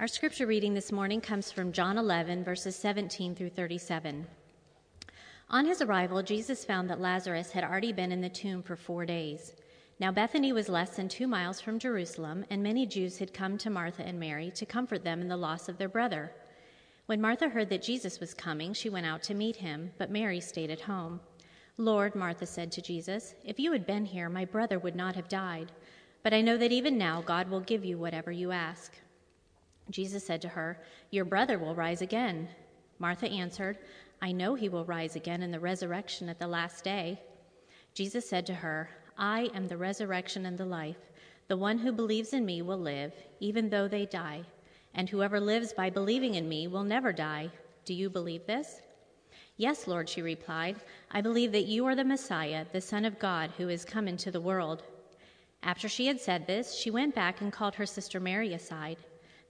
Our scripture reading this morning comes from John 11, verses 17 through 37. On his arrival, Jesus found that Lazarus had already been in the tomb for four days. Now, Bethany was less than two miles from Jerusalem, and many Jews had come to Martha and Mary to comfort them in the loss of their brother. When Martha heard that Jesus was coming, she went out to meet him, but Mary stayed at home. Lord, Martha said to Jesus, if you had been here, my brother would not have died. But I know that even now God will give you whatever you ask. Jesus said to her, Your brother will rise again. Martha answered, I know he will rise again in the resurrection at the last day. Jesus said to her, I am the resurrection and the life. The one who believes in me will live, even though they die. And whoever lives by believing in me will never die. Do you believe this? Yes, Lord, she replied. I believe that you are the Messiah, the Son of God, who is come into the world. After she had said this, she went back and called her sister Mary aside.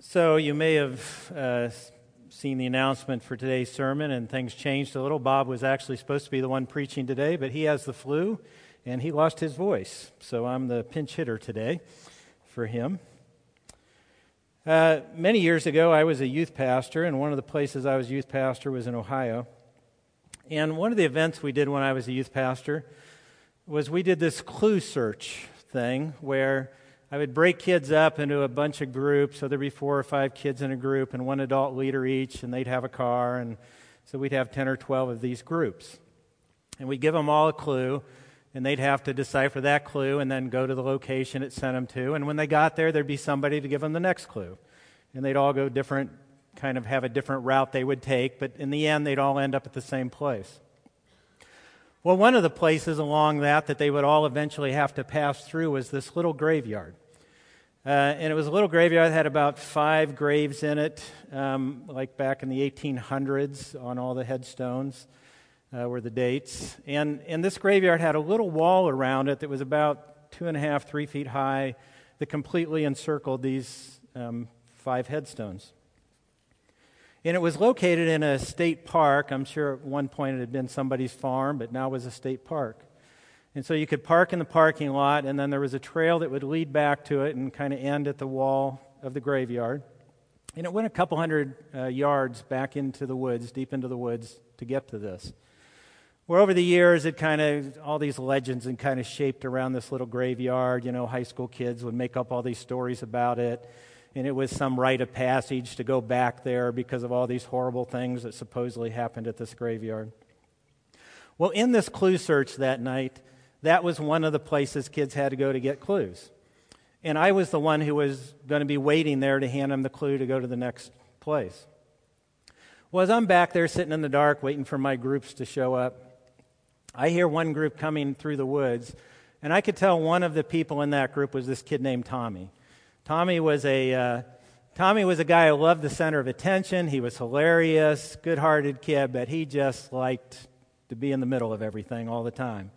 So, you may have uh, seen the announcement for today's sermon, and things changed a little. Bob was actually supposed to be the one preaching today, but he has the flu and he lost his voice. So, I'm the pinch hitter today for him. Uh, many years ago, I was a youth pastor, and one of the places I was youth pastor was in Ohio. And one of the events we did when I was a youth pastor was we did this clue search thing where I would break kids up into a bunch of groups. So there'd be four or five kids in a group and one adult leader each, and they'd have a car. And so we'd have 10 or 12 of these groups. And we'd give them all a clue, and they'd have to decipher that clue and then go to the location it sent them to. And when they got there, there'd be somebody to give them the next clue. And they'd all go different kind of have a different route they would take, but in the end, they'd all end up at the same place. Well, one of the places along that that they would all eventually have to pass through was this little graveyard. Uh, and it was a little graveyard that had about five graves in it, um, like back in the 1800s on all the headstones uh, were the dates. And, and this graveyard had a little wall around it that was about two and a half, three feet high that completely encircled these um, five headstones. And it was located in a state park. I'm sure at one point it had been somebody's farm, but now it was a state park. And so you could park in the parking lot, and then there was a trail that would lead back to it and kind of end at the wall of the graveyard. And it went a couple hundred uh, yards back into the woods, deep into the woods, to get to this. Where over the years, it kind of, all these legends and kind of shaped around this little graveyard. You know, high school kids would make up all these stories about it and it was some rite of passage to go back there because of all these horrible things that supposedly happened at this graveyard. Well, in this clue search that night, that was one of the places kids had to go to get clues. And I was the one who was going to be waiting there to hand them the clue to go to the next place. Well, as I'm back there sitting in the dark waiting for my groups to show up, I hear one group coming through the woods, and I could tell one of the people in that group was this kid named Tommy. Tommy was a uh, Tommy was a guy who loved the center of attention. He was hilarious, good-hearted kid, but he just liked to be in the middle of everything all the time.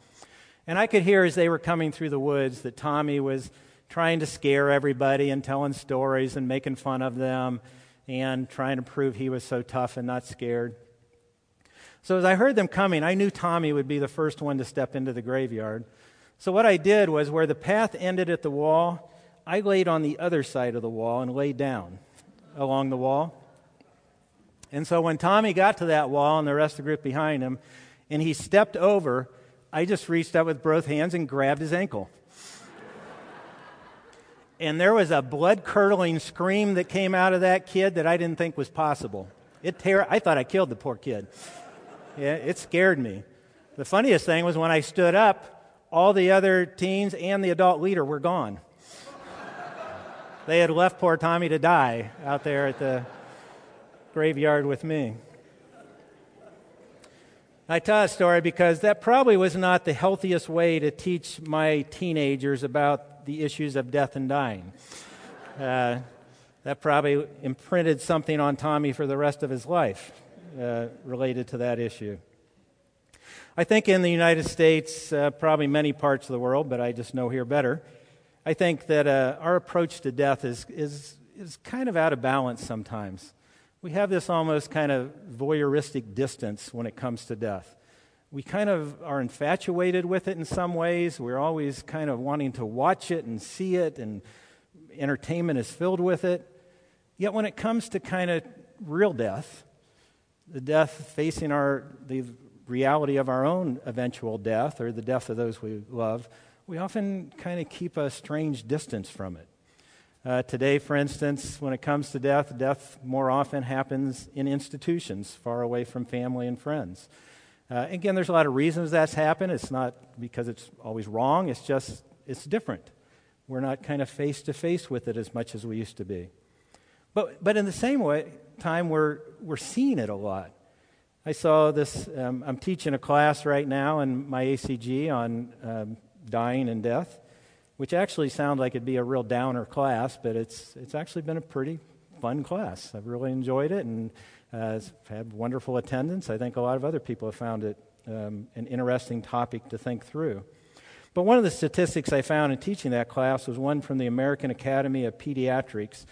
And I could hear as they were coming through the woods that Tommy was trying to scare everybody and telling stories and making fun of them and trying to prove he was so tough and not scared. So as I heard them coming, I knew Tommy would be the first one to step into the graveyard. So what I did was where the path ended at the wall, I laid on the other side of the wall and laid down along the wall. And so when Tommy got to that wall and the rest of the group behind him, and he stepped over, I just reached out with both hands and grabbed his ankle. and there was a blood curdling scream that came out of that kid that I didn't think was possible. It ter- I thought I killed the poor kid. Yeah, it scared me. The funniest thing was when I stood up, all the other teens and the adult leader were gone. They had left poor Tommy to die out there at the graveyard with me. I tell a story because that probably was not the healthiest way to teach my teenagers about the issues of death and dying. Uh, that probably imprinted something on Tommy for the rest of his life uh, related to that issue. I think in the United States, uh, probably many parts of the world, but I just know here better, I think that uh, our approach to death is, is, is kind of out of balance sometimes we have this almost kind of voyeuristic distance when it comes to death. We kind of are infatuated with it in some ways. We're always kind of wanting to watch it and see it, and entertainment is filled with it. Yet when it comes to kind of real death, the death facing our, the reality of our own eventual death or the death of those we love, we often kind of keep a strange distance from it. Uh, today, for instance, when it comes to death, death more often happens in institutions far away from family and friends. Uh, again, there's a lot of reasons that's happened. It's not because it's always wrong, it's just it's different. We're not kind of face to face with it as much as we used to be. But, but in the same way, time, we're, we're seeing it a lot. I saw this, um, I'm teaching a class right now in my ACG on um, dying and death which actually sounds like it'd be a real downer class, but it's, it's actually been a pretty fun class. I've really enjoyed it and uh, had wonderful attendance. I think a lot of other people have found it um, an interesting topic to think through. But one of the statistics I found in teaching that class was one from the American Academy of Pediatrics.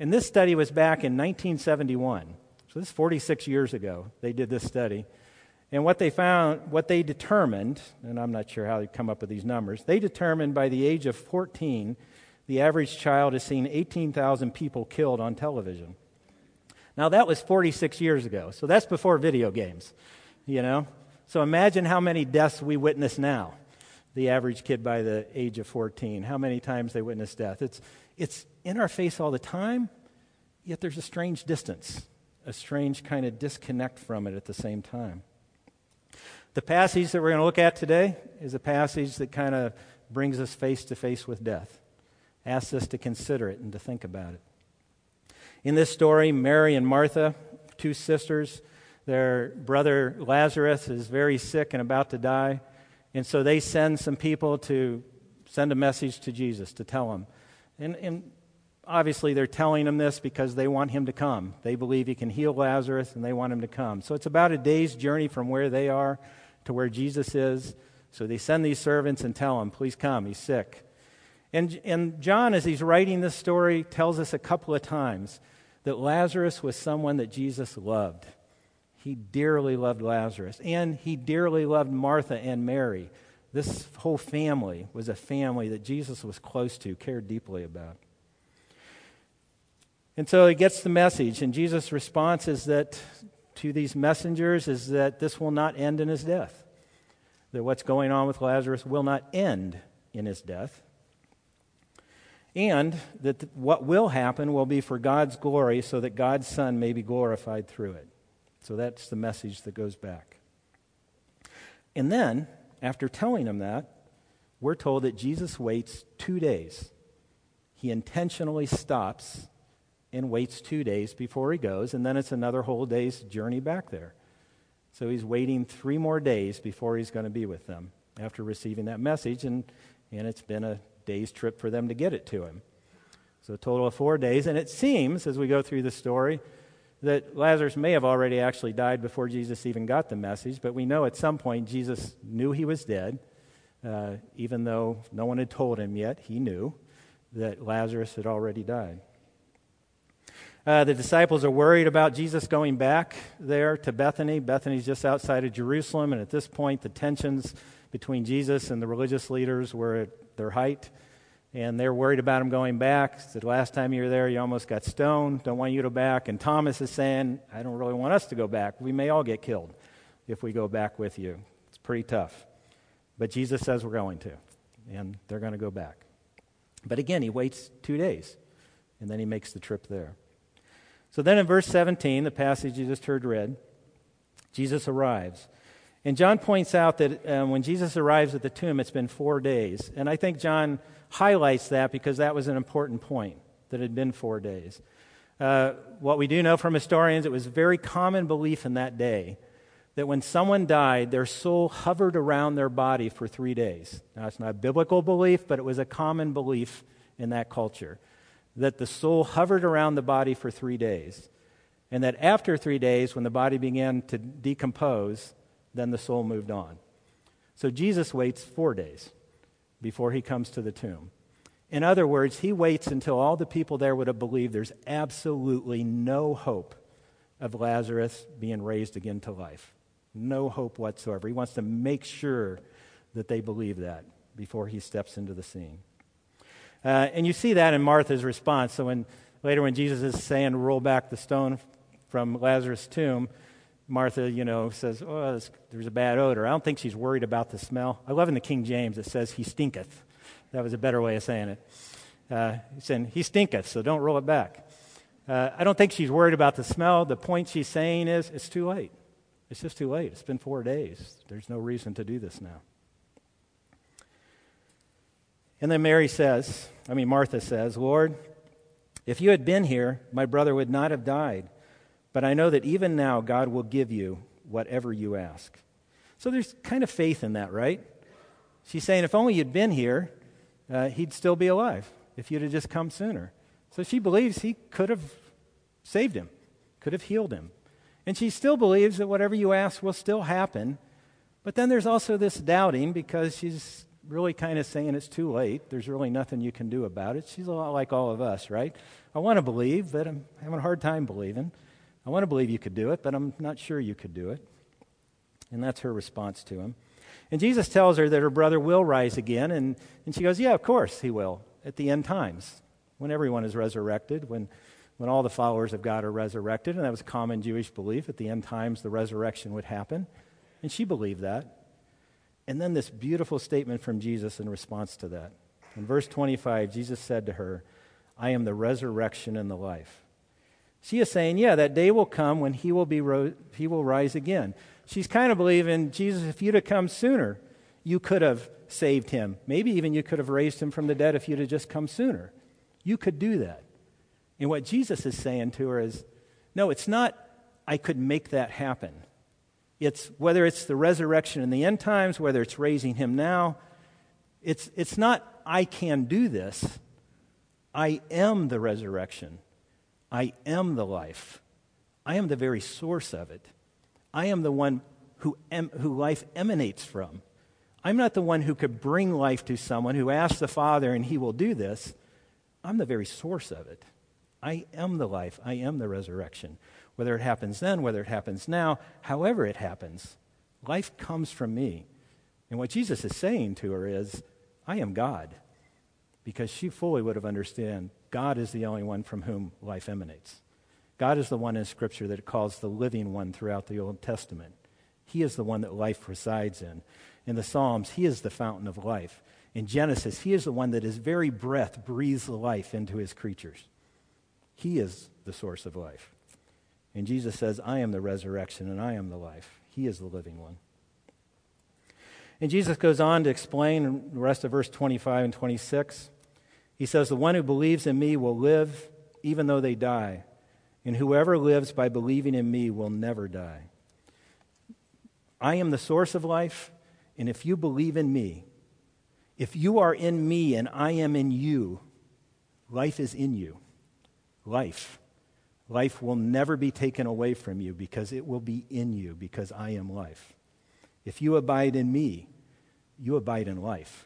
And this study was back in 1971. So this is 46 years ago. They did this study. And what they found, what they determined, and I'm not sure how they come up with these numbers, they determined by the age of 14, the average child has seen 18,000 people killed on television. Now, that was 46 years ago, so that's before video games, you know? So imagine how many deaths we witness now, the average kid by the age of 14, how many times they witness death. It's, it's in our face all the time, yet there's a strange distance, a strange kind of disconnect from it at the same time. The passage that we're going to look at today is a passage that kind of brings us face to face with death, asks us to consider it and to think about it. In this story, Mary and Martha, two sisters, their brother Lazarus is very sick and about to die. And so they send some people to send a message to Jesus to tell him. And, and obviously, they're telling him this because they want him to come. They believe he can heal Lazarus and they want him to come. So it's about a day's journey from where they are to where Jesus is. So they send these servants and tell him, please come, he's sick. And, and John, as he's writing this story, tells us a couple of times that Lazarus was someone that Jesus loved. He dearly loved Lazarus, and he dearly loved Martha and Mary. This whole family was a family that Jesus was close to, cared deeply about. And so he gets the message, and Jesus' response is that to these messengers is that this will not end in his death. That what's going on with Lazarus will not end in his death. And that what will happen will be for God's glory so that God's Son may be glorified through it. So that's the message that goes back. And then, after telling them that, we're told that Jesus waits two days. He intentionally stops and waits two days before he goes, and then it's another whole day's journey back there. So he's waiting three more days before he's going to be with them after receiving that message, and, and it's been a day's trip for them to get it to him. So a total of four days, and it seems, as we go through the story, that Lazarus may have already actually died before Jesus even got the message, but we know at some point Jesus knew he was dead, uh, even though no one had told him yet, he knew that Lazarus had already died. Uh, the disciples are worried about Jesus going back there to Bethany. Bethany's just outside of Jerusalem, and at this point, the tensions between Jesus and the religious leaders were at their height. And they're worried about him going back. The last time you were there, you almost got stoned. Don't want you to go back. And Thomas is saying, I don't really want us to go back. We may all get killed if we go back with you. It's pretty tough. But Jesus says we're going to, and they're going to go back. But again, he waits two days, and then he makes the trip there. So then in verse 17, the passage you just heard read, Jesus arrives. And John points out that um, when Jesus arrives at the tomb, it's been four days. And I think John highlights that because that was an important point, that it had been four days. Uh, what we do know from historians, it was very common belief in that day that when someone died, their soul hovered around their body for three days. Now, it's not a biblical belief, but it was a common belief in that culture that the soul hovered around the body for three days. And that after three days, when the body began to decompose, then the soul moved on. So Jesus waits four days before he comes to the tomb. In other words, he waits until all the people there would have believed there's absolutely no hope of Lazarus being raised again to life. No hope whatsoever. He wants to make sure that they believe that before he steps into the scene. Uh, and you see that in Martha's response. So when later when Jesus is saying, roll back the stone from Lazarus' tomb, Martha, you know, says, oh, there's a bad odor. I don't think she's worried about the smell. I love in the King James, it says, he stinketh. That was a better way of saying it. Uh, he's saying, he stinketh, so don't roll it back. Uh, I don't think she's worried about the smell. The point she's saying is, it's too late. It's just too late. It's been four days. There's no reason to do this now. And then Mary says, I mean, Martha says, Lord, if you had been here, my brother would not have died. But I know that even now God will give you whatever you ask. So there's kind of faith in that, right? She's saying, if only you'd been here, uh, he'd still be alive if you'd have just come sooner. So she believes he could have saved him, could have healed him. And she still believes that whatever you ask will still happen. But then there's also this doubting because she's really kind of saying it's too late. There's really nothing you can do about it. She's a lot like all of us, right? I want to believe, but I'm having a hard time believing. I want to believe you could do it, but I'm not sure you could do it. And that's her response to him. And Jesus tells her that her brother will rise again, and, and she goes, Yeah, of course he will, at the end times, when everyone is resurrected, when when all the followers of God are resurrected, and that was a common Jewish belief. At the end times, the resurrection would happen. And she believed that. And then this beautiful statement from Jesus in response to that. In verse 25, Jesus said to her, I am the resurrection and the life. She is saying, Yeah, that day will come when he will, be ro- he will rise again. She's kind of believing, Jesus, if you'd have come sooner, you could have saved him. Maybe even you could have raised him from the dead if you'd have just come sooner. You could do that. And what Jesus is saying to her is no, it's not, I could make that happen. It's whether it's the resurrection in the end times, whether it's raising him now, it's, it's not, I can do this. I am the resurrection. I am the life. I am the very source of it. I am the one who, em, who life emanates from. I'm not the one who could bring life to someone who asks the Father and he will do this. I'm the very source of it. I am the life. I am the resurrection. Whether it happens then, whether it happens now, however it happens, life comes from me. And what Jesus is saying to her is, I am God. Because she fully would have understood God is the only one from whom life emanates. God is the one in Scripture that it calls the living one throughout the Old Testament. He is the one that life resides in. In the Psalms, He is the fountain of life. In Genesis, He is the one that His very breath breathes life into His creatures. He is the source of life. And Jesus says, I am the resurrection and I am the life. He is the living one. And Jesus goes on to explain the rest of verse 25 and 26. He says, The one who believes in me will live even though they die, and whoever lives by believing in me will never die. I am the source of life, and if you believe in me, if you are in me and I am in you, life is in you life. Life will never be taken away from you because it will be in you, because I am life. If you abide in me, you abide in life.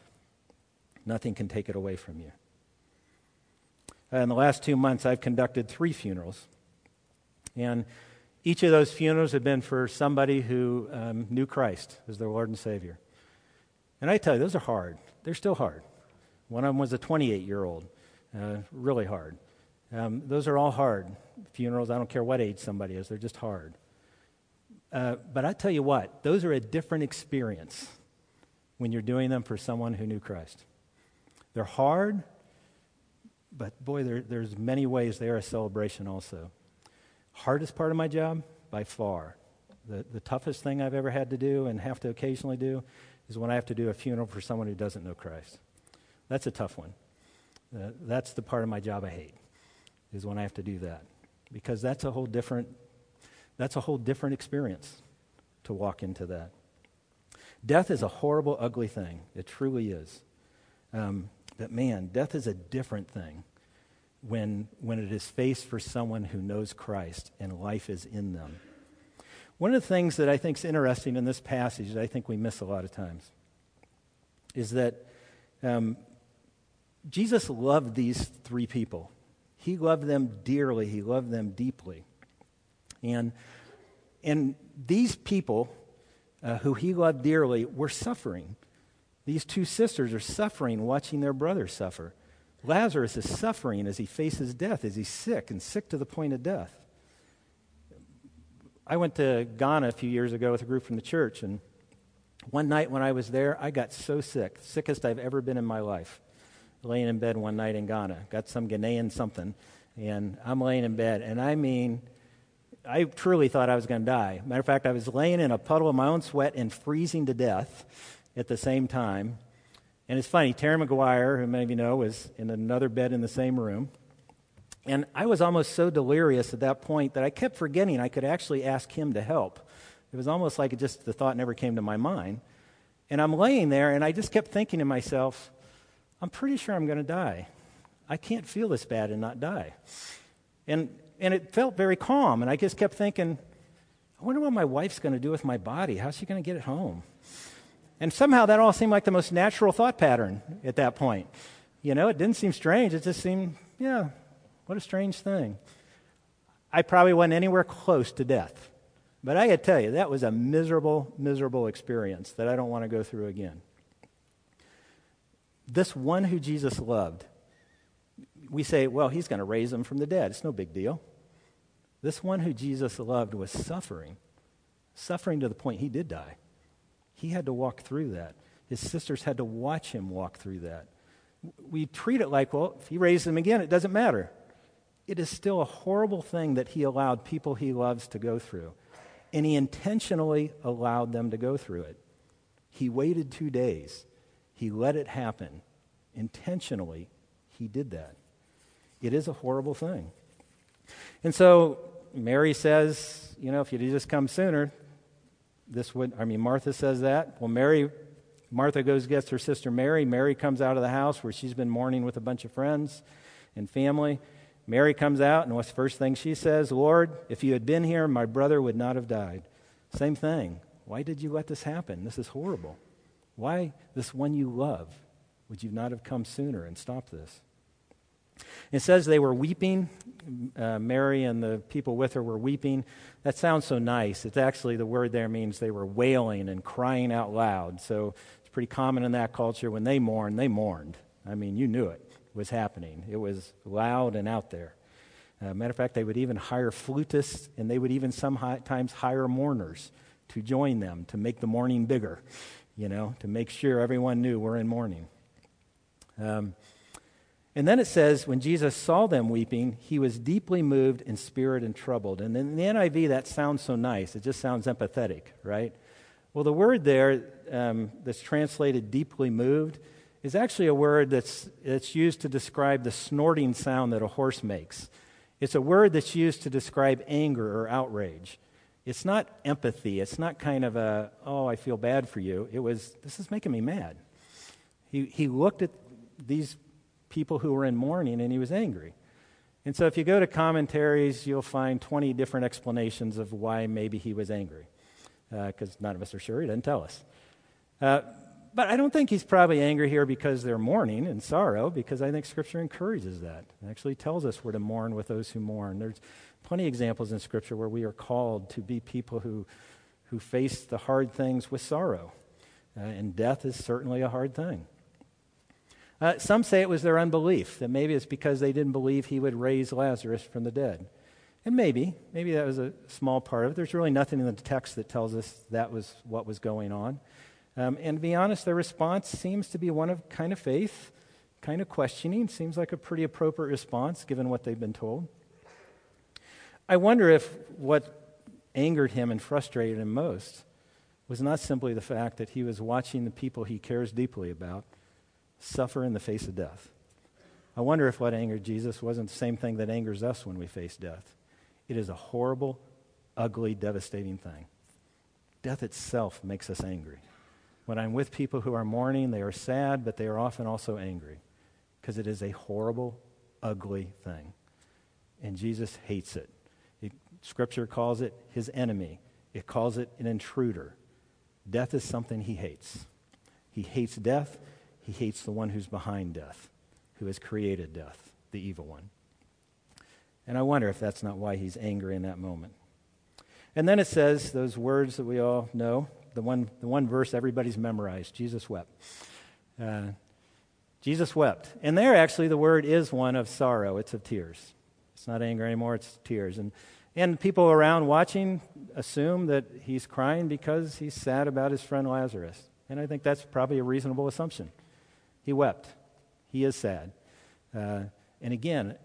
Nothing can take it away from you. Uh, in the last two months, I've conducted three funerals. And each of those funerals have been for somebody who um, knew Christ as their Lord and Savior. And I tell you, those are hard. They're still hard. One of them was a 28 year old, uh, really hard. Um, those are all hard. Funerals, I don't care what age somebody is, they're just hard. Uh, but I tell you what, those are a different experience when you're doing them for someone who knew Christ. They're hard, but boy, there, there's many ways they are a celebration also. Hardest part of my job, by far, the, the toughest thing I've ever had to do and have to occasionally do is when I have to do a funeral for someone who doesn't know Christ. That's a tough one. Uh, that's the part of my job I hate, is when I have to do that. Because that's a whole different, that's a whole different experience to walk into that. Death is a horrible, ugly thing. It truly is. Um, but man, death is a different thing when, when it is faced for someone who knows Christ and life is in them. One of the things that I think is interesting in this passage that I think we miss a lot of times is that um, Jesus loved these three people. He loved them dearly, he loved them deeply. And, and these people uh, who he loved dearly were suffering. These two sisters are suffering watching their brother suffer. Lazarus is suffering as he faces death, as he's sick and sick to the point of death. I went to Ghana a few years ago with a group from the church, and one night when I was there, I got so sick, sickest I've ever been in my life. Laying in bed one night in Ghana, got some Ghanaian something, and I'm laying in bed, and I mean, I truly thought I was going to die. Matter of fact, I was laying in a puddle of my own sweat and freezing to death at the same time. And it's funny, Terry McGuire, who many of you know, was in another bed in the same room. And I was almost so delirious at that point that I kept forgetting I could actually ask him to help. It was almost like just the thought never came to my mind. And I'm laying there and I just kept thinking to myself, I'm pretty sure I'm going to die. I can't feel this bad and not die. And and it felt very calm. And I just kept thinking, I wonder what my wife's going to do with my body. How's she going to get it home? And somehow that all seemed like the most natural thought pattern at that point. You know, it didn't seem strange. It just seemed, yeah, what a strange thing. I probably wasn't anywhere close to death. But I got to tell you, that was a miserable, miserable experience that I don't want to go through again. This one who Jesus loved we say, well, he's going to raise him from the dead. It's no big deal. This one who Jesus loved was suffering, suffering to the point he did die. He had to walk through that. His sisters had to watch him walk through that. We treat it like, well, if he raised him again, it doesn't matter. It is still a horrible thing that he allowed people he loves to go through. And he intentionally allowed them to go through it. He waited two days. He let it happen. Intentionally, he did that. It is a horrible thing. And so Mary says, you know, if you'd just come sooner, this would, I mean, Martha says that. Well, Mary, Martha goes gets her sister Mary. Mary comes out of the house where she's been mourning with a bunch of friends and family. Mary comes out, and what's the first thing she says? Lord, if you had been here, my brother would not have died. Same thing. Why did you let this happen? This is horrible. Why, this one you love, would you not have come sooner and stopped this? It says they were weeping. Uh, Mary and the people with her were weeping. That sounds so nice. It's actually the word there means they were wailing and crying out loud. So it's pretty common in that culture. When they mourned, they mourned. I mean, you knew it was happening, it was loud and out there. Uh, matter of fact, they would even hire flutists and they would even sometimes hire mourners to join them to make the mourning bigger, you know, to make sure everyone knew we're in mourning. Um, and then it says, when Jesus saw them weeping, he was deeply moved in spirit and troubled. And in the NIV, that sounds so nice. It just sounds empathetic, right? Well, the word there um, that's translated deeply moved is actually a word that's, that's used to describe the snorting sound that a horse makes. It's a word that's used to describe anger or outrage. It's not empathy. It's not kind of a, oh, I feel bad for you. It was, this is making me mad. He, he looked at these people who were in mourning and he was angry. And so if you go to commentaries, you'll find 20 different explanations of why maybe he was angry, because uh, none of us are sure. He didn't tell us. Uh, but I don't think he's probably angry here because they're mourning and sorrow, because I think Scripture encourages that. It actually tells us we're to mourn with those who mourn. There's plenty of examples in Scripture where we are called to be people who, who face the hard things with sorrow. Uh, and death is certainly a hard thing. Uh, some say it was their unbelief, that maybe it's because they didn't believe he would raise Lazarus from the dead. And maybe, maybe that was a small part of it. There's really nothing in the text that tells us that was what was going on. Um, and to be honest, their response seems to be one of kind of faith, kind of questioning. Seems like a pretty appropriate response given what they've been told. I wonder if what angered him and frustrated him most was not simply the fact that he was watching the people he cares deeply about suffer in the face of death. I wonder if what angered Jesus wasn't the same thing that angers us when we face death. It is a horrible, ugly, devastating thing. Death itself makes us angry. When I'm with people who are mourning, they are sad, but they are often also angry because it is a horrible, ugly thing. And Jesus hates it. it. Scripture calls it his enemy, it calls it an intruder. Death is something he hates. He hates death, he hates the one who's behind death, who has created death, the evil one. And I wonder if that's not why he's angry in that moment. And then it says those words that we all know, the one, the one verse everybody's memorized Jesus wept. Uh, Jesus wept. And there, actually, the word is one of sorrow, it's of tears. It's not anger anymore, it's tears. And, and people around watching assume that he's crying because he's sad about his friend Lazarus. And I think that's probably a reasonable assumption. He wept. He is sad. Uh, and again,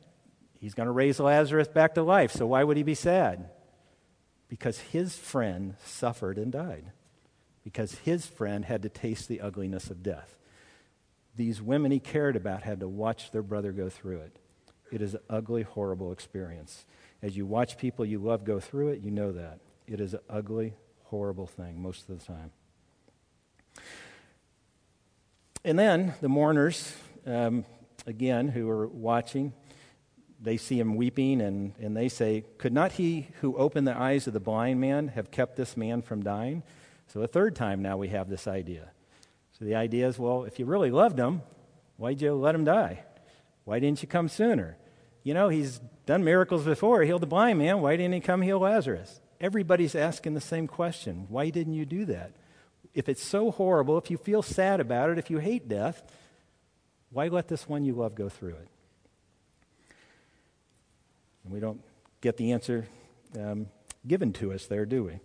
He's going to raise Lazarus back to life, so why would he be sad? Because his friend suffered and died. Because his friend had to taste the ugliness of death. These women he cared about had to watch their brother go through it. It is an ugly, horrible experience. As you watch people you love go through it, you know that. It is an ugly, horrible thing most of the time. And then the mourners, um, again, who are watching, they see him weeping and, and they say, Could not he who opened the eyes of the blind man have kept this man from dying? So, a third time now we have this idea. So, the idea is well, if you really loved him, why'd you let him die? Why didn't you come sooner? You know, he's done miracles before, healed the blind man. Why didn't he come heal Lazarus? Everybody's asking the same question Why didn't you do that? If it's so horrible, if you feel sad about it, if you hate death, why let this one you love go through it? And we don't get the answer um, given to us there, do we?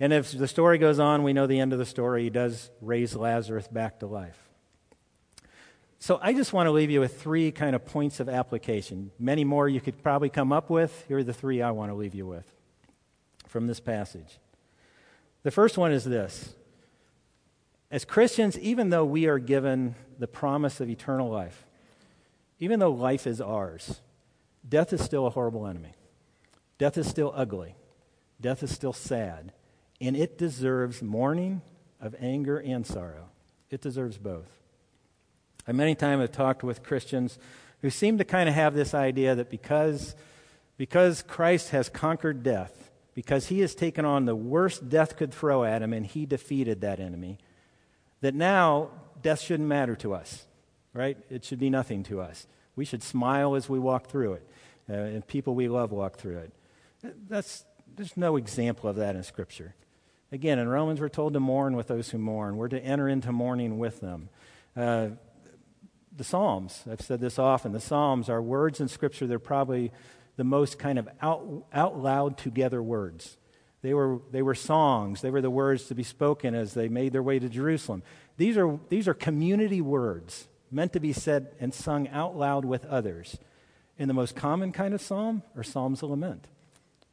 And if the story goes on, we know the end of the story. He does raise Lazarus back to life. So I just want to leave you with three kind of points of application. Many more you could probably come up with. Here are the three I want to leave you with from this passage. The first one is this As Christians, even though we are given the promise of eternal life, even though life is ours, death is still a horrible enemy. Death is still ugly. Death is still sad. And it deserves mourning of anger and sorrow. It deserves both. I many times have talked with Christians who seem to kind of have this idea that because, because Christ has conquered death, because he has taken on the worst death could throw at him and he defeated that enemy, that now death shouldn't matter to us right? It should be nothing to us. We should smile as we walk through it, uh, and people we love walk through it. That's, there's no example of that in Scripture. Again, in Romans, we're told to mourn with those who mourn. We're to enter into mourning with them. Uh, the Psalms, I've said this often, the Psalms are words in Scripture they're probably the most kind of out, out loud together words. They were, they were songs. They were the words to be spoken as they made their way to Jerusalem. These are, these are community words meant to be said and sung out loud with others. And the most common kind of psalm are psalms of lament,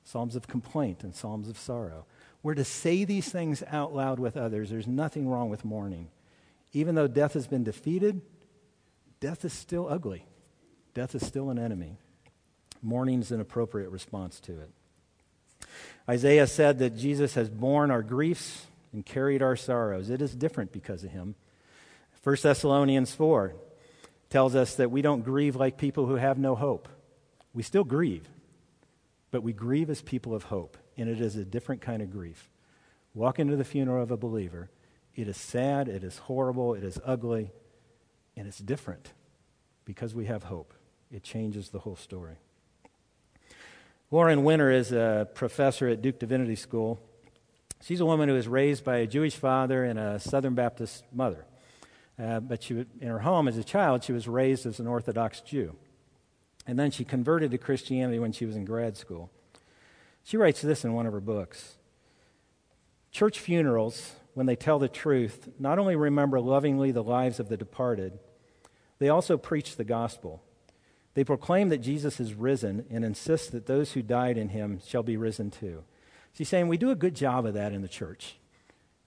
psalms of complaint, and psalms of sorrow. We're to say these things out loud with others. There's nothing wrong with mourning. Even though death has been defeated, death is still ugly. Death is still an enemy. Mourning is an appropriate response to it. Isaiah said that Jesus has borne our griefs and carried our sorrows. It is different because of him. 1 Thessalonians 4 tells us that we don't grieve like people who have no hope. We still grieve, but we grieve as people of hope, and it is a different kind of grief. Walk into the funeral of a believer. It is sad, it is horrible, it is ugly, and it's different because we have hope. It changes the whole story. Lauren Winner is a professor at Duke Divinity School. She's a woman who was raised by a Jewish father and a Southern Baptist mother. Uh, but she, in her home as a child, she was raised as an Orthodox Jew. And then she converted to Christianity when she was in grad school. She writes this in one of her books Church funerals, when they tell the truth, not only remember lovingly the lives of the departed, they also preach the gospel. They proclaim that Jesus is risen and insist that those who died in him shall be risen too. She's saying we do a good job of that in the church.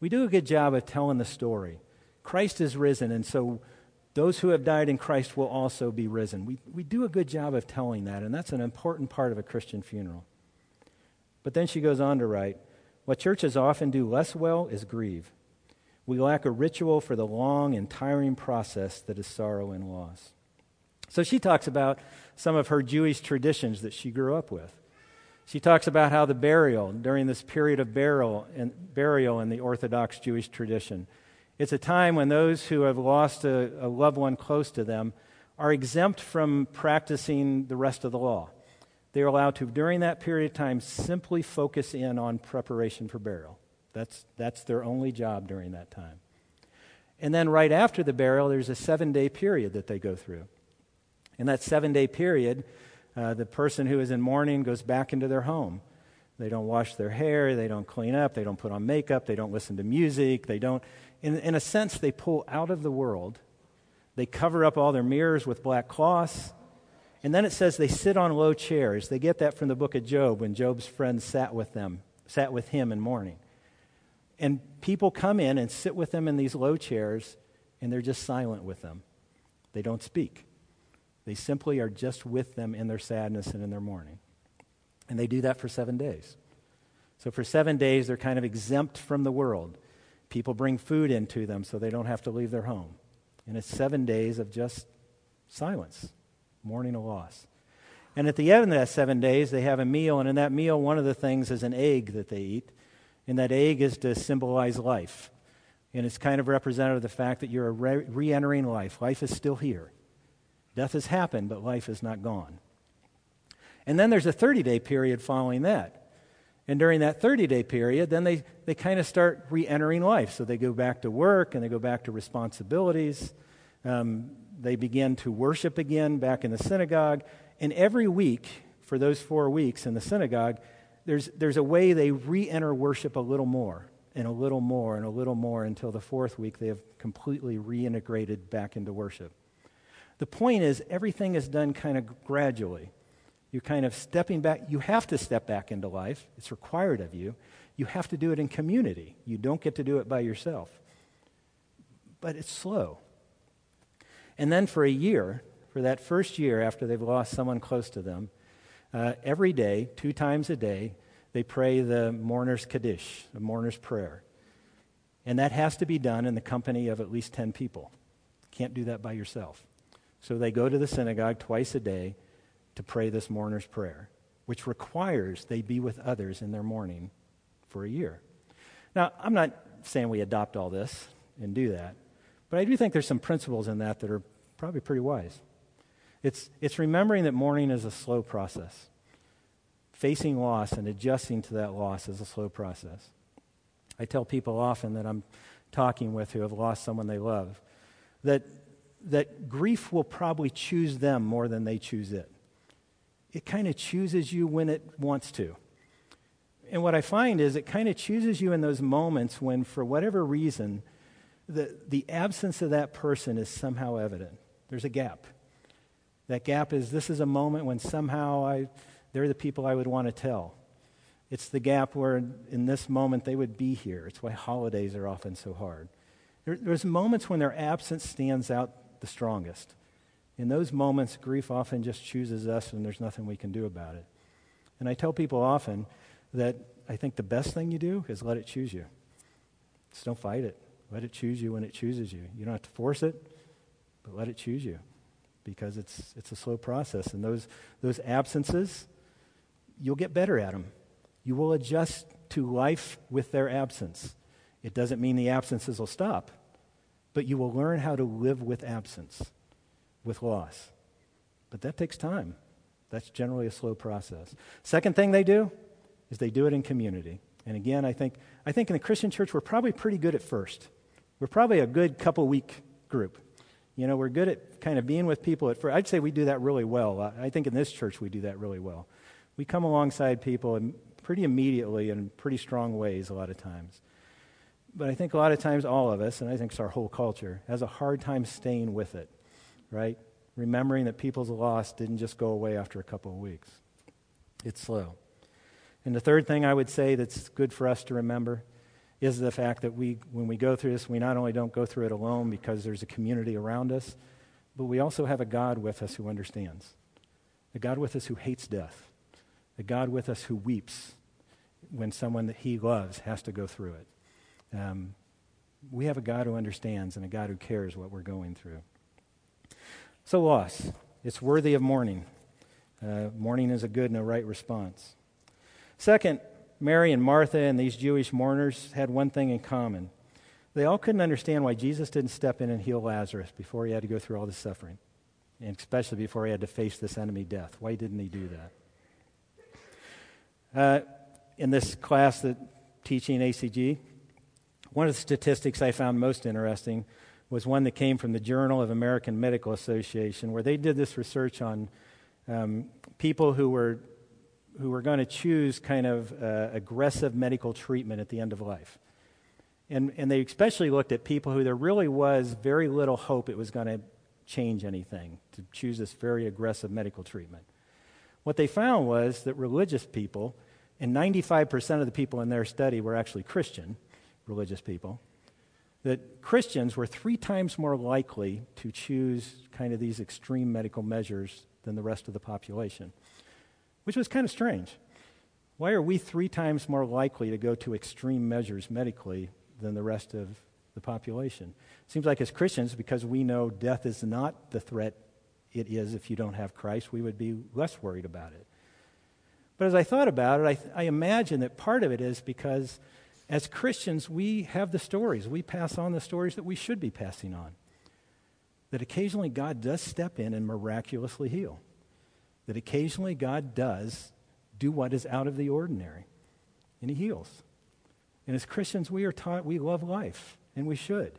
We do a good job of telling the story. Christ is risen, and so those who have died in Christ will also be risen. We, we do a good job of telling that, and that's an important part of a Christian funeral. But then she goes on to write What churches often do less well is grieve. We lack a ritual for the long and tiring process that is sorrow and loss. So she talks about some of her Jewish traditions that she grew up with. She talks about how the burial, during this period of burial, and burial in the Orthodox Jewish tradition, it's a time when those who have lost a, a loved one close to them are exempt from practicing the rest of the law. They are allowed to, during that period of time, simply focus in on preparation for burial. That's, that's their only job during that time. And then, right after the burial, there's a seven day period that they go through. In that seven day period, uh, the person who is in mourning goes back into their home. They don't wash their hair, they don't clean up, they don't put on makeup, they don't listen to music, they don't, in, in a sense, they pull out of the world. They cover up all their mirrors with black cloths. And then it says they sit on low chairs. They get that from the book of Job when Job's friends sat with them, sat with him in mourning. And people come in and sit with them in these low chairs, and they're just silent with them. They don't speak. They simply are just with them in their sadness and in their mourning. And they do that for seven days. So for seven days, they're kind of exempt from the world. People bring food into them so they don't have to leave their home. And it's seven days of just silence, mourning a loss. And at the end of that seven days, they have a meal. And in that meal, one of the things is an egg that they eat. And that egg is to symbolize life. And it's kind of representative of the fact that you're re entering life. Life is still here. Death has happened, but life is not gone. And then there's a 30 day period following that. And during that 30 day period, then they, they kind of start re entering life. So they go back to work and they go back to responsibilities. Um, they begin to worship again back in the synagogue. And every week, for those four weeks in the synagogue, there's, there's a way they re enter worship a little more and a little more and a little more until the fourth week they have completely reintegrated back into worship. The point is, everything is done kind of gradually. You're kind of stepping back. You have to step back into life, it's required of you. You have to do it in community. You don't get to do it by yourself. But it's slow. And then for a year, for that first year after they've lost someone close to them, uh, every day, two times a day, they pray the mourner's Kaddish, the mourner's prayer. And that has to be done in the company of at least 10 people. Can't do that by yourself. So they go to the synagogue twice a day to pray this mourner's prayer, which requires they be with others in their mourning for a year. Now, I'm not saying we adopt all this and do that, but I do think there's some principles in that that are probably pretty wise. It's, it's remembering that mourning is a slow process. Facing loss and adjusting to that loss is a slow process. I tell people often that I'm talking with who have lost someone they love that that grief will probably choose them more than they choose it. It kind of chooses you when it wants to. And what I find is it kind of chooses you in those moments when, for whatever reason, the, the absence of that person is somehow evident. There's a gap. That gap is this is a moment when somehow I, they're the people I would want to tell. It's the gap where in this moment they would be here. It's why holidays are often so hard. There, there's moments when their absence stands out the strongest. In those moments, grief often just chooses us, and there's nothing we can do about it. And I tell people often that I think the best thing you do is let it choose you. Just don't fight it. Let it choose you when it chooses you. You don't have to force it, but let it choose you because it's, it's a slow process. And those, those absences, you'll get better at them. You will adjust to life with their absence. It doesn't mean the absences will stop, but you will learn how to live with absence, with loss. But that takes time. That's generally a slow process. Second thing they do is they do it in community. And again, I think, I think in the Christian church, we're probably pretty good at first. We're probably a good couple week group. You know, we're good at kind of being with people at first. I'd say we do that really well. I think in this church, we do that really well. We come alongside people pretty immediately in pretty strong ways a lot of times. but I think a lot of times all of us, and I think it's our whole culture, has a hard time staying with it, right? Remembering that people's loss didn't just go away after a couple of weeks. It's slow. And the third thing I would say that's good for us to remember is the fact that we, when we go through this, we not only don't go through it alone because there's a community around us, but we also have a God with us who understands, a God with us who hates death, a God with us who weeps when someone that he loves has to go through it. Um, we have a God who understands and a God who cares what we're going through. So, loss. It's worthy of mourning. Uh, mourning is a good and a right response. Second, Mary and Martha and these Jewish mourners had one thing in common. They all couldn't understand why Jesus didn't step in and heal Lazarus before he had to go through all this suffering, and especially before he had to face this enemy death. Why didn't he do that? Uh, in this class that teaching ACG, one of the statistics I found most interesting was one that came from the Journal of American Medical Association, where they did this research on um, people who were who were going to choose kind of uh, aggressive medical treatment at the end of life. And, and they especially looked at people who there really was very little hope it was going to change anything to choose this very aggressive medical treatment. What they found was that religious people and 95% of the people in their study were actually Christian, religious people, that Christians were three times more likely to choose kind of these extreme medical measures than the rest of the population, which was kind of strange. Why are we three times more likely to go to extreme measures medically than the rest of the population? Seems like as Christians, because we know death is not the threat it is if you don't have Christ, we would be less worried about it. But as I thought about it, I, I imagine that part of it is because as Christians, we have the stories. We pass on the stories that we should be passing on. That occasionally God does step in and miraculously heal. That occasionally God does do what is out of the ordinary, and He heals. And as Christians, we are taught we love life, and we should.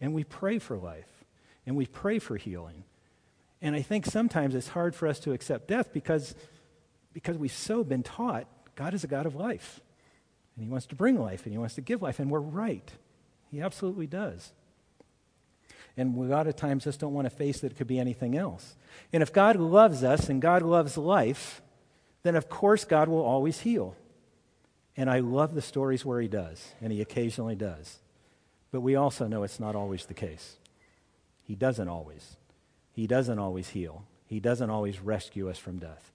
And we pray for life, and we pray for healing. And I think sometimes it's hard for us to accept death because because we've so been taught God is a God of life. And He wants to bring life and He wants to give life. And we're right. He absolutely does. And we a lot of times just don't want to face that it could be anything else. And if God loves us and God loves life, then of course God will always heal. And I love the stories where He does, and He occasionally does. But we also know it's not always the case. He doesn't always. He doesn't always heal. He doesn't always rescue us from death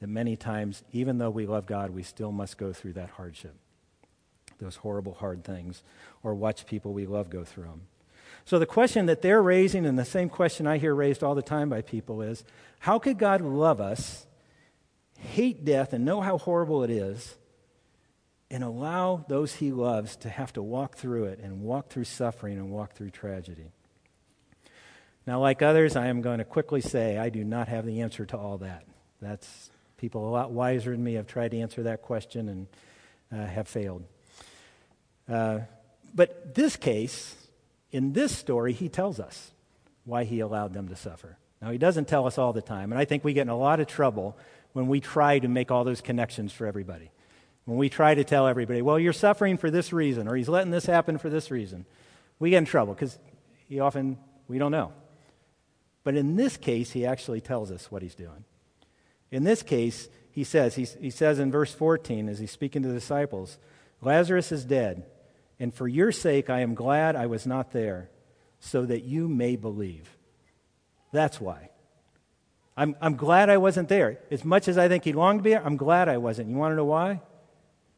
that many times, even though we love God, we still must go through that hardship, those horrible, hard things, or watch people we love go through them. So, the question that they're raising, and the same question I hear raised all the time by people, is how could God love us, hate death, and know how horrible it is, and allow those he loves to have to walk through it and walk through suffering and walk through tragedy? Now, like others, I am going to quickly say I do not have the answer to all that. That's People a lot wiser than me have tried to answer that question and uh, have failed. Uh, but this case, in this story, he tells us why he allowed them to suffer. Now, he doesn't tell us all the time, and I think we get in a lot of trouble when we try to make all those connections for everybody. When we try to tell everybody, well, you're suffering for this reason, or he's letting this happen for this reason, we get in trouble because he often, we don't know. But in this case, he actually tells us what he's doing. In this case, he says, he, he says in verse 14, as he's speaking to the disciples, Lazarus is dead, and for your sake I am glad I was not there, so that you may believe. That's why. I'm, I'm glad I wasn't there. As much as I think he longed to be there, I'm glad I wasn't. You want to know why?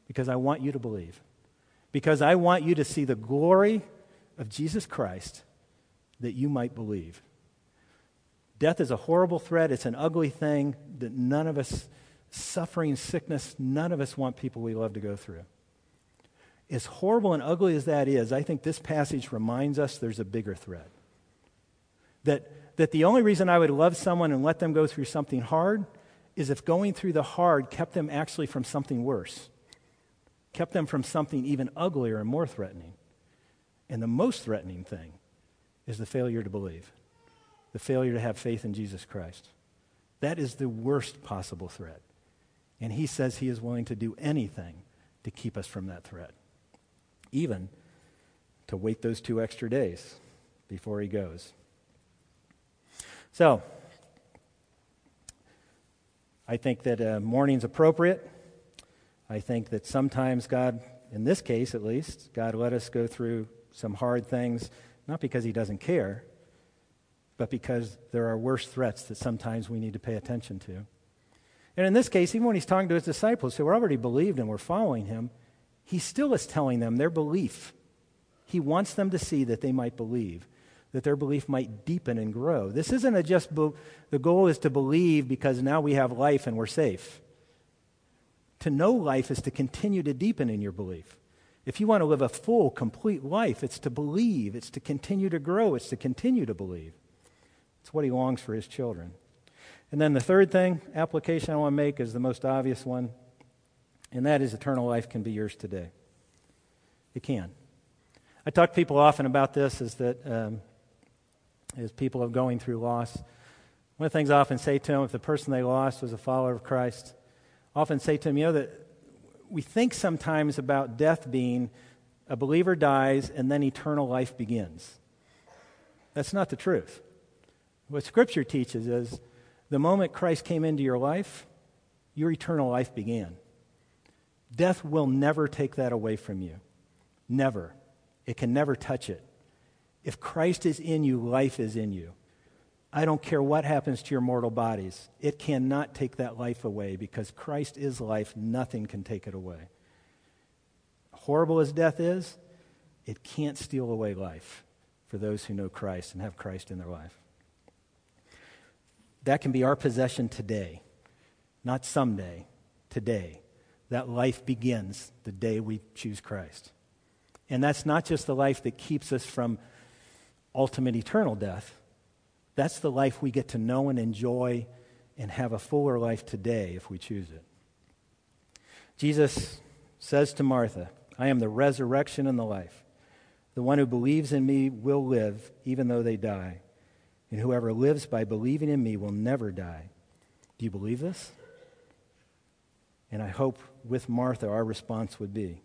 Because I want you to believe. Because I want you to see the glory of Jesus Christ that you might believe. Death is a horrible threat, it's an ugly thing that none of us, suffering, sickness, none of us want people we love to go through. As horrible and ugly as that is, I think this passage reminds us there's a bigger threat. That, that the only reason I would love someone and let them go through something hard is if going through the hard kept them actually from something worse, kept them from something even uglier and more threatening. And the most threatening thing is the failure to believe the failure to have faith in Jesus Christ. That is the worst possible threat. And he says he is willing to do anything to keep us from that threat. Even to wait those two extra days before he goes. So, I think that uh, mourning's appropriate. I think that sometimes God, in this case at least, God let us go through some hard things, not because He doesn't care, but because there are worse threats that sometimes we need to pay attention to. And in this case, even when He's talking to His disciples who already believed and were following Him, He still is telling them their belief. He wants them to see that they might believe that their belief might deepen and grow. This isn't a just be- the goal is to believe because now we have life and we're safe. To know life is to continue to deepen in your belief. If you want to live a full, complete life, it's to believe, it's to continue to grow, it's to continue to believe. It's what he longs for his children. And then the third thing, application I want to make is the most obvious one, and that is eternal life can be yours today. It can. I talk to people often about this is that um, as people are going through loss. One of the things I often say to them, if the person they lost was a follower of Christ, I often say to them, you know, that we think sometimes about death being a believer dies and then eternal life begins. That's not the truth. What Scripture teaches is the moment Christ came into your life, your eternal life began. Death will never take that away from you. Never. It can never touch it. If Christ is in you, life is in you. I don't care what happens to your mortal bodies. It cannot take that life away because Christ is life. Nothing can take it away. Horrible as death is, it can't steal away life for those who know Christ and have Christ in their life. That can be our possession today, not someday, today. That life begins the day we choose Christ. And that's not just the life that keeps us from ultimate eternal death. That's the life we get to know and enjoy and have a fuller life today if we choose it. Jesus says to Martha, I am the resurrection and the life. The one who believes in me will live even though they die. And whoever lives by believing in me will never die. Do you believe this? And I hope with Martha our response would be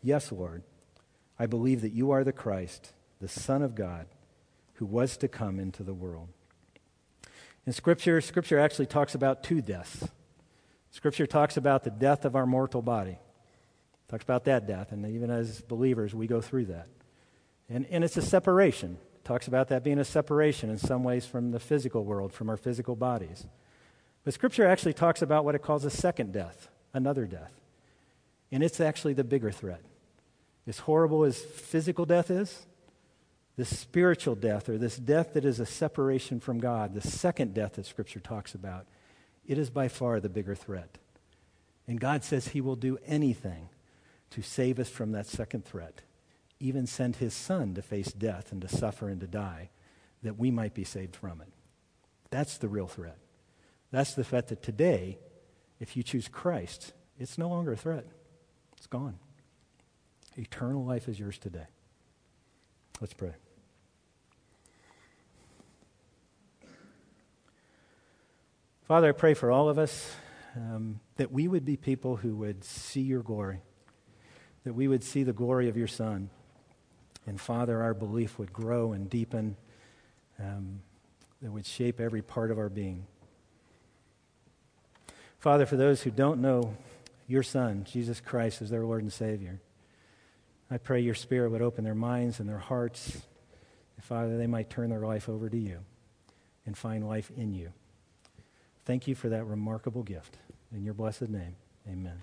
Yes, Lord. I believe that you are the Christ the Son of God, who was to come into the world. In Scripture, Scripture actually talks about two deaths. Scripture talks about the death of our mortal body. Talks about that death, and even as believers, we go through that. And, and it's a separation. It talks about that being a separation in some ways from the physical world, from our physical bodies. But Scripture actually talks about what it calls a second death, another death. And it's actually the bigger threat. As horrible as physical death is, this spiritual death, or this death that is a separation from God, the second death that Scripture talks about, it is by far the bigger threat. And God says He will do anything to save us from that second threat, even send His Son to face death and to suffer and to die, that we might be saved from it. That's the real threat. That's the threat that today, if you choose Christ, it's no longer a threat. It's gone. Eternal life is yours today. Let's pray. Father, I pray for all of us um, that we would be people who would see your glory, that we would see the glory of your Son. And Father, our belief would grow and deepen, um, that would shape every part of our being. Father, for those who don't know your Son, Jesus Christ, as their Lord and Savior, I pray your Spirit would open their minds and their hearts. Father, they might turn their life over to you and find life in you. Thank you for that remarkable gift. In your blessed name, amen.